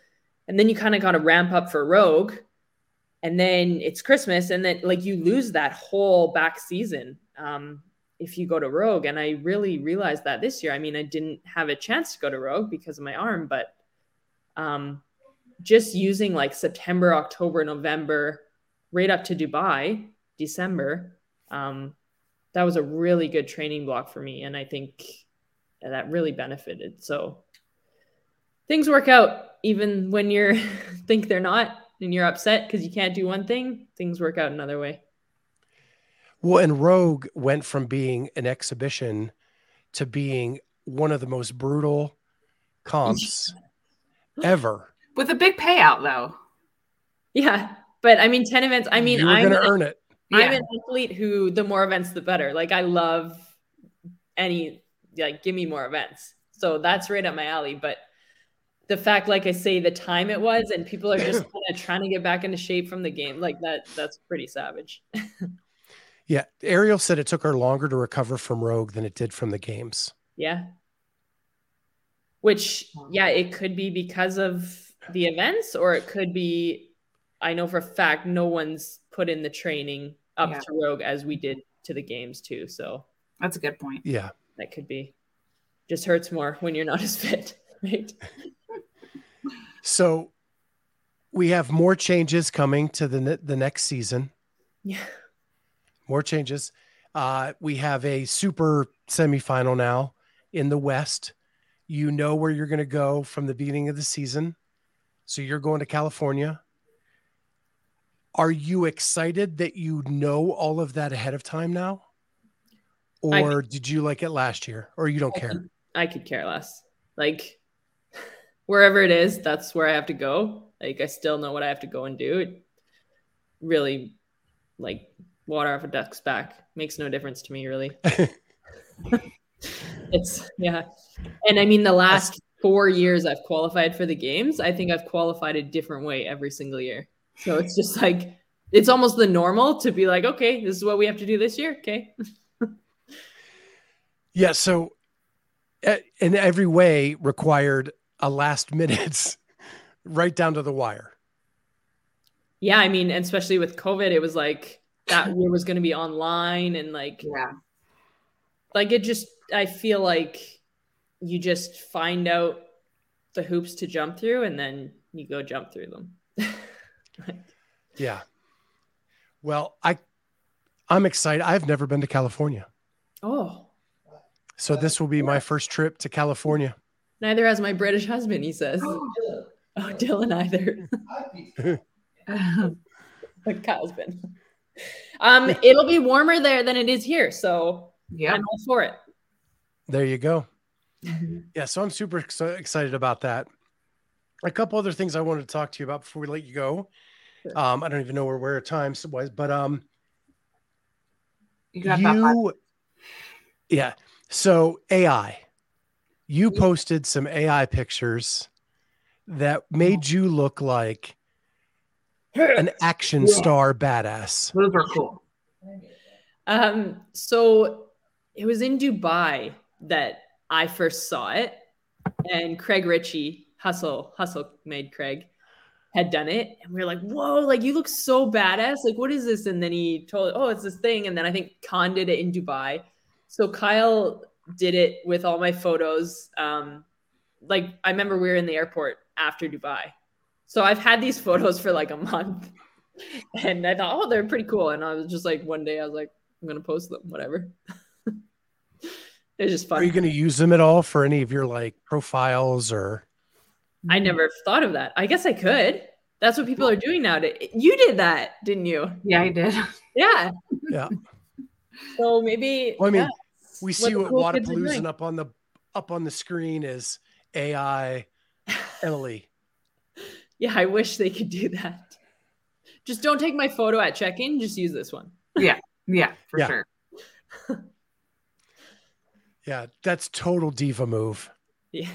And then you kind of got to ramp up for Rogue. And then it's Christmas, and then like you lose that whole back season um, if you go to Rogue. And I really realized that this year. I mean, I didn't have a chance to go to Rogue because of my arm, but um, just using like September, October, November, right up to Dubai, December, um, that was a really good training block for me. And I think that really benefited. So things work out even when you're *laughs* think they're not and you're upset because you can't do one thing, things work out another way. Well, and Rogue went from being an exhibition to being one of the most brutal comps *laughs* ever. With a big payout, though. Yeah. But I mean, 10 events, I mean, I'm, going to earn it. I'm Yeah. an athlete who the more events, the better. Like I love any, like, give me more events. So that's right up my alley. But the fact, like I say, the time it was, and people are just *laughs* kind of trying to get back into shape from the game, like that, that's pretty savage. *laughs* Yeah. Ariel said it took her longer to recover from Rogue than it did from the games. Yeah. Which, yeah, it could be because of the events, or it could be, I know for a fact, no one's put in the training up Yeah. to Rogue as we did to the games too. So That's a good point. Yeah. that could be just hurts more when you're not *laughs* as fit, right? So we have more changes coming to the ne- the next season. Yeah. More changes. Uh, we have a super semifinal now in the West. You know where you're going to go from the beginning of the season. So you're going to California. Are you excited that you know all of that ahead of time now? Or did you like it last year? Or you don't I care? could, I could care less. Like *laughs* wherever it is, that's where I have to go. Like I still know what I have to go and do. It really like water off a duck's back makes no difference to me really. *laughs* it's yeah. And I mean the last 4 years I've qualified for the games, I think I've qualified a different way every single year. So it's just like it's almost the normal to be like, okay, this is what we have to do this year. Okay. *laughs* Yeah. So, in every way, required a last minutes, *laughs* right down to the wire. Yeah, I mean, especially with COVID, it was like that year was going to be online and like Yeah. like it just I feel like you just find out the hoops to jump through and then you go jump through them. *laughs* Yeah. Well, I, I'm excited. I've never been to California, oh, so this will be my first trip to California. neither has my British husband, he says. Oh, oh Dylan either. *laughs* *laughs* but Kyle's been. Um, *laughs* it'll be warmer there than it is here, so yeah. I'm all for it. There you go. Mm-hmm. Yeah. So I'm super ex- excited about that. A couple other things I wanted to talk to you about before we let you go. Um, I don't even know where where time was, but um, You got that. five- you yeah so ai you Yeah. posted some ai pictures that made you look like an action Yeah. star badass Those are cool. Um, so it was in Dubai that I first saw it, and Craig Richey, Hustle, Hustle made Craig, had done it, and we were like, "Whoa! Like you look so badass! Like what is this?" And then he told, "Oh, it's this thing." And then I think Khan did it in Dubai. So Kyle did it with all my photos. Um, like I remember we were in the airport after Dubai, so I've had these *laughs* photos for like a month, and I thought, "Oh, they're pretty cool." And I was just like, one day I was like. I'm gonna post them, whatever. *laughs* it's just fun. are you going to use them at all for any of your like profiles or I never thought of that. I guess I could. That's what people are doing now. You did that, didn't you? Yeah, I did. *laughs* Yeah. Yeah. So maybe. Well, I mean, yeah, we see the what cool kids are Wodapalooza up on the up on the screen is ai emily yeah, I wish they could do that. Just don't take my photo at check-in. Just use this one. Yeah, yeah, for Yeah. sure. *laughs* yeah that's total diva move Yeah.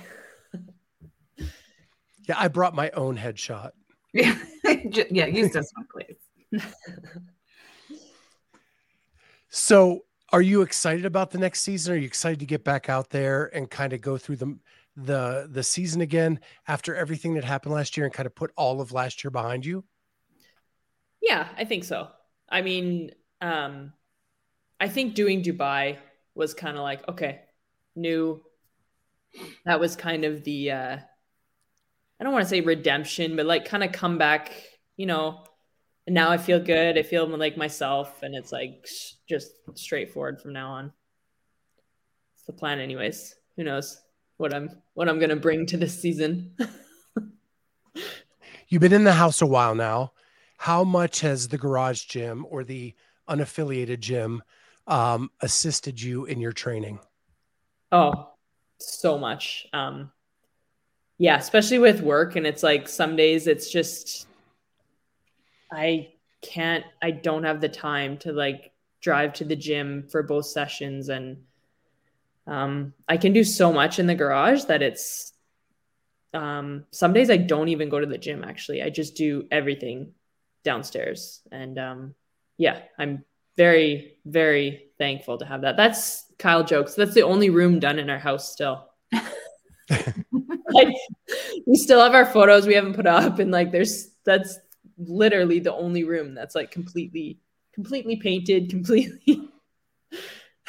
*laughs* yeah i brought my own headshot Yeah, *laughs* yeah. Use this one, please. So, are you excited about the next season? Are you excited to get back out there and kind of go through the the the season again after everything that happened last year and kind of put all of last year behind you? Yeah, I think so. I mean, um, I think doing Dubai was kind of like, okay, new. That was kind of the, uh, I don't want to say redemption, but like kind of come back, you know. And now I feel good. I feel like myself, and it's like just straightforward from now on. It's the plan, anyways. Who knows what I'm what I'm gonna bring to this season? *laughs* You've been in the house a while now. How much has the garage gym or the unaffiliated gym um, assisted you in your training? Oh, so much. Um, yeah, especially with work. And it's like some days it's just, I can't, I don't have the time to like drive to the gym for both sessions. And um, I can do so much in the garage that it's, um, some days I don't even go to the gym actually. I just do everything downstairs. And um, yeah, I'm very, very thankful to have that. That's Kyle jokes. That's the only room done in our house still. *laughs* like we still have our photos we haven't put up, and like there's that's literally the only room that's like completely, completely painted, completely.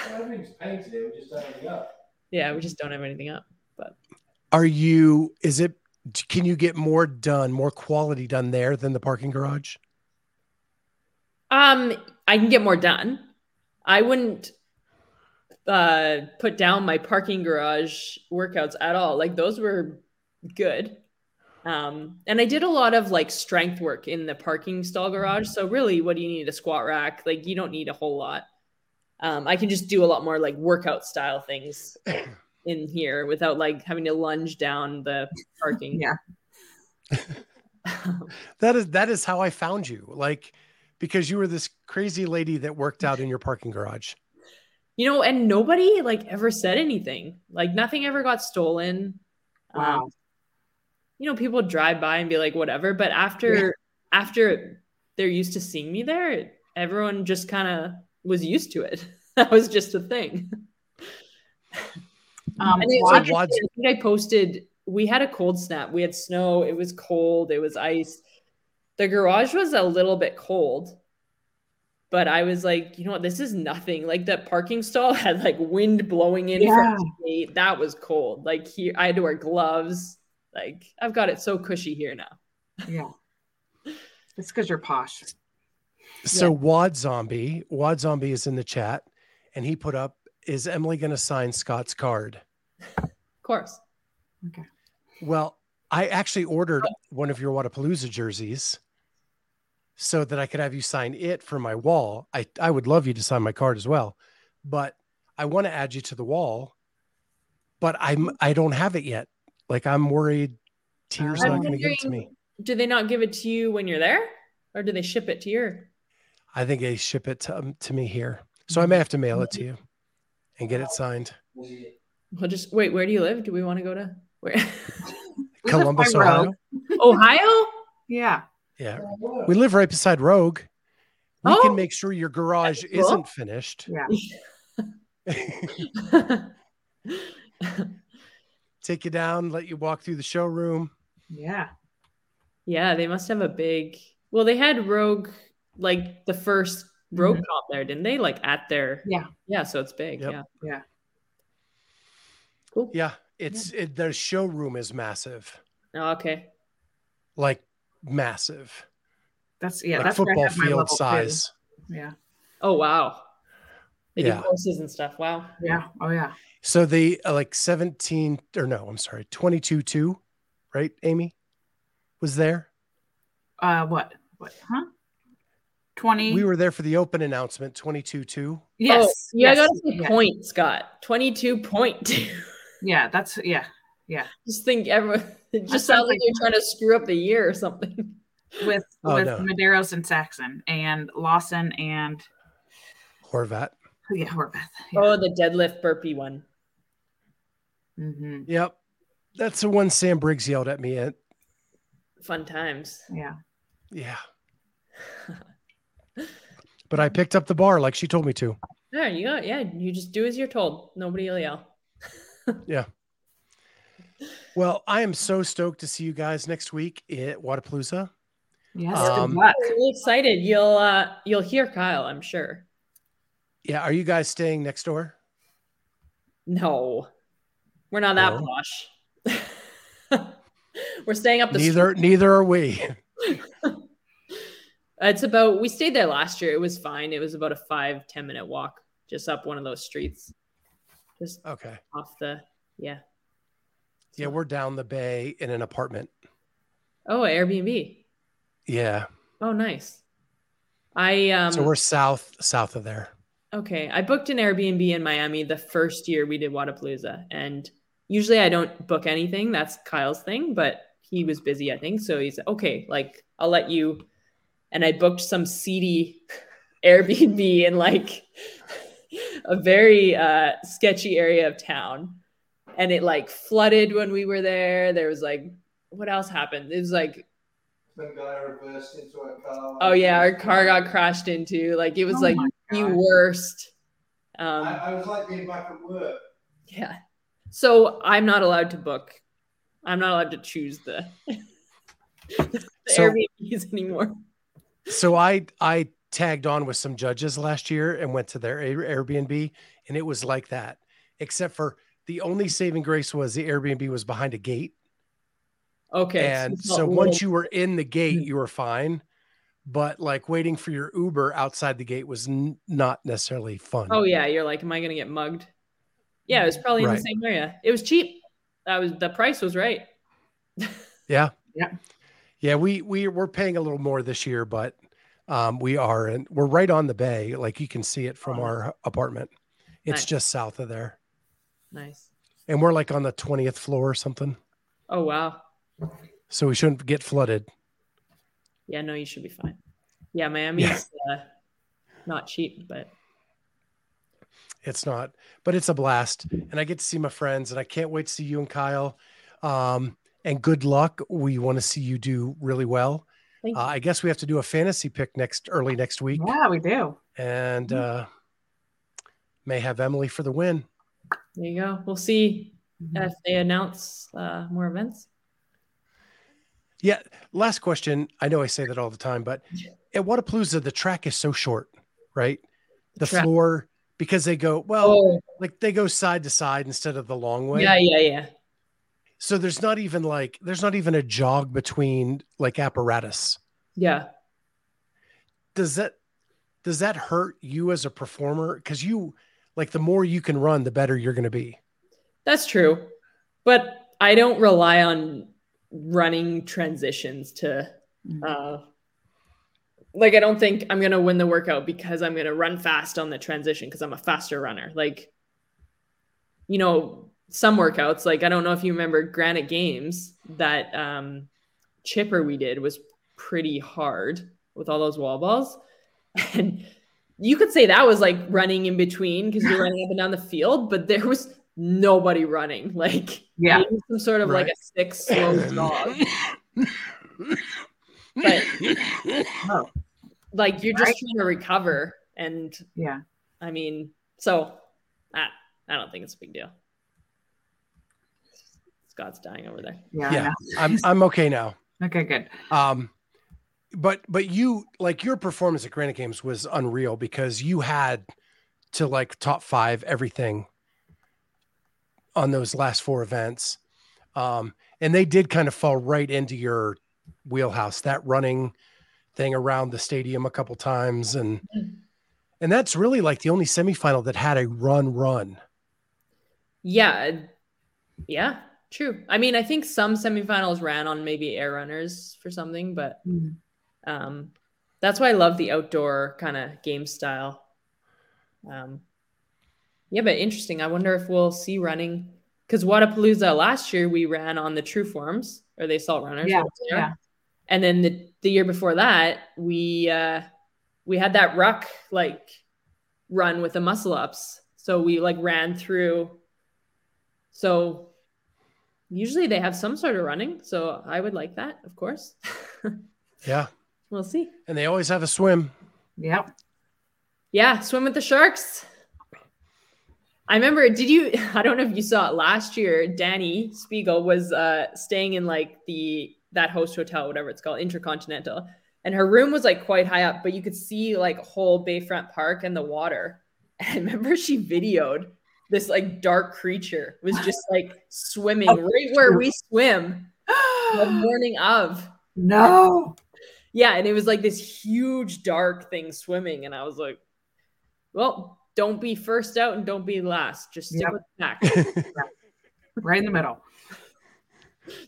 Everything's painted, we just don't have it up. yeah, we just don't have anything up. But are you? Is it Can you get more done, more quality done there than the parking garage? Um, I can get more done. I wouldn't uh put down my parking garage workouts at all. Like those were good. Um, and I did a lot of like strength work in the parking stall garage. So really, what do you need? A squat rack? Like you don't need a whole lot. Um, I can just do a lot more like workout style things *coughs* in here without like having to lunge down the parking. Yeah. *laughs* That is that is how I found you. Like because you were this crazy lady that worked out in your parking garage. you know, and nobody like ever said anything. Like nothing ever got stolen. Wow. Um, you know, people drive by and be like, whatever. But after after they're used to seeing me there, everyone just kind of was used to it. *laughs* that was just a thing. *laughs* Um, And I, think I posted. We had a cold snap. We had snow. It was cold. It was ice. The garage was a little bit cold, but I was like, you know what? This is nothing. Like that parking stall *laughs* had like wind blowing in Yeah. from the. That was cold. Like here, I had to wear gloves. Like I've got it so cushy here now. yeah. It's because you're posh. So Wad Zombie, Wad Zombie is in the chat and he put up, is Emily going to sign Scott's card? Of course. Okay. Well, I actually ordered one of your Wodapalooza jerseys so that I could have you sign it for my wall. I, I would love you to sign my card as well, but I want to add you to the wall, but I'm mm-hmm. I don't have it yet. Like I'm worried Tier's I'm not going to give it to me. Do they not give it to you when you're there, or do they ship it to your? I think they ship it to, um, to me here. So I may have to mail it to you and get it signed. Well, just wait. Where do you live? Do we want to go to where? *laughs* Columbus, Ohio. Rogue. Ohio? Yeah. Yeah. We live right beside Rogue. We Oh. can make sure your garage cool. isn't finished. Yeah. *laughs* *laughs* Take you down, let you walk through the showroom. Yeah. yeah, they must have a big. Well, they had Rogue like the first Rogue Mhm. comp there, didn't they? Like at their Yeah. yeah. So it's big. Yep. Yeah. Yeah. Cool. Yeah, it's it, their showroom is massive, Oh, okay. like massive, That's yeah. like that's where I football have my level field two. size. Yeah. Oh wow. They Yeah. do courses and stuff. Wow. Yeah. Oh yeah. So they uh, like 17 or no, I'm sorry, 22 2, right? Amy was there. Uh, what? What? Huh? Twenty. We were there for the open announcement 22 2. Yes. Oh, yeah, yes, I gotta say yeah. point, Scott. Twenty-two point two. Yeah. That's yeah. Yeah. Just think everyone. *laughs* It just sounds sounds like like- you're trying to screw up the year or something. *laughs* With Oh, with no. Medeiros and Saxon and Lawson and Horvat. yeah, Horvath. Yeah. Oh, the deadlift burpee one. Mm-hmm. Yep. That's the one Sam Briggs yelled at me at. Fun times. Yeah. Yeah. *laughs* But I picked up the bar like she told me to. There you go. Yeah, you just do as you're told. Nobody will yell. *laughs* Yeah. Well, I am so stoked to see you guys next week at Wodapalooza. Yes. Um, good luck. I'm really excited. You'll uh you'll hear Kyle, I'm sure. Yeah. Are you guys staying next door? No, we're not that No? posh. *laughs* we're staying up the Neither neither are we. *laughs* It's about we stayed there last year. It was fine. It was about a five, ten minute walk just up one of those streets. Just Okay. off the yeah. Yeah, we're down the bay in an apartment. Oh, Airbnb. Yeah. Oh, nice. I um so we're south south of there. okay. I booked an Airbnb in Miami the first year we did Wodapalooza, and usually I don't book anything. That's Kyle's thing, but he was busy, I think. So he's okay. Like I'll let you. And I booked some seedy Airbnb in like a very uh, sketchy area of town, and it like flooded when we were there. There was like what else happened? It was like Some guy reversed into a car. oh yeah, our car got crashed into. Like it was Oh like the God. worst. I, Um, I was like being back at work. yeah. So I'm not allowed to book. I'm not allowed to choose the, *laughs* the So- Airbnbs anymore. So I I tagged on with some judges last year and went to their Airbnb and it was like that. Except for the only saving grace was the Airbnb was behind a gate. Okay. and it's so once you were in the gate Mhm. you were fine but like waiting for your uber outside the gate was n- not necessarily fun Oh yeah, you're like, am I gonna get mugged? Yeah, it was probably in Right. the same area. It was cheap. That was the price was right. yeah *laughs* Yeah. Yeah we we we're paying a little more this year but um we are and we're right on the bay. Like you can see it from our apartment. It's Nice. just south of there. Nice. and we're like on the 20th floor or something. Oh wow. so we shouldn't get flooded. Yeah, no, you should be fine. Yeah, Miami's uh, not cheap, but it's not but it's a blast. And i get to see my friends and i can't wait to see you and kyle. Um and good luck. We want to see you do really well. Thank uh, i guess we have to do a fantasy pick next early next week. Yeah, we do. and uh may have emily for the win. There you go. We'll see if they announce uh, more events. yeah last question. I know i say that all the time but *laughs* at Wodapalooza, the track is so short right? The Track. floor because they go well Oh, like they go side to side instead of the long way. Yeah, yeah, yeah. So there's not even like there's not even a jog between like apparatus Yeah. does that does that hurt you as a performer because you like the more you can run the better you're going to be That's true. But I don't rely on running transitions to uh like I don't think I'm going to win the workout because I'm going to run fast on the transition because I'm a faster runner. Like you know, some workouts like I don't know if you remember Granite Games that um chipper we did was pretty hard with all those wall balls. *laughs* And you could say that was like running in between because you're running up and down the field, but there was nobody running. *laughs* Like Yeah. some sort of like a sick slow *laughs* dog. But Oh, like you're just Right. trying to recover. And yeah. I mean, so I, I don't think it's a big deal. Scott's dying over there. Yeah. I yeah know. i'm i'm okay now Okay, good. um but but you like your performance at granite games was unreal because you had to like top five everything on those last four events um and they did kind of fall right into your wheelhouse that running thing around the stadium a couple times and Mhm. and that's really like the only semifinal that had a run run Yeah. Yeah. True. I mean, I think some semifinals ran on maybe air runners for something, but Mhm. um, that's why I love the outdoor kind of game style. Um, yeah, but interesting. I wonder if we'll see running because Wodapalooza last year we ran on the true forms or the assault runners. Yeah, yeah. And then the, the year before that, we uh, we had that ruck like run with the muscle ups. So we like ran through. So usually they have some sort of running. So I would like that, of course. *laughs* yeah we'll see. and they always have a swim Yep. Yeah, swim with the sharks. I remember, did you? *laughs* I don't know if you saw it last year. Dani Speegle was uh, staying in like the that host hotel, whatever it's called, Intercontinental, and her room was like quite high up, but you could see like whole Bayfront Park and the water. *laughs* And I remember she videoed this like dark creature was *laughs* just like swimming Oh, right where we swim the *gasps* morning of. no. Yeah, and it was like this huge dark thing swimming, and I was like, "Well, don't be first out and don't be last. Just stick Yep. with the pack. *laughs* Right in the middle.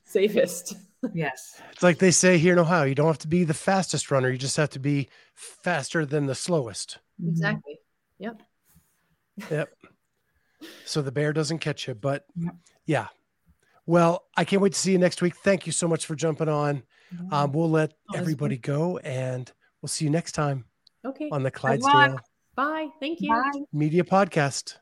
Safest." Yes. It's like they say here in Ohio, you don't have to be the fastest runner, you just have to be faster than the slowest. Exactly. Yep. Yep. So the bear doesn't catch you, but Yep. yeah. Well, I can't wait to see you next week. Thank you so much for jumping on. Um, we'll let Oh, everybody go and we'll see you next time Okay. on the luck. Clydesdale Bye. Thank you. Bye. Media Podcast.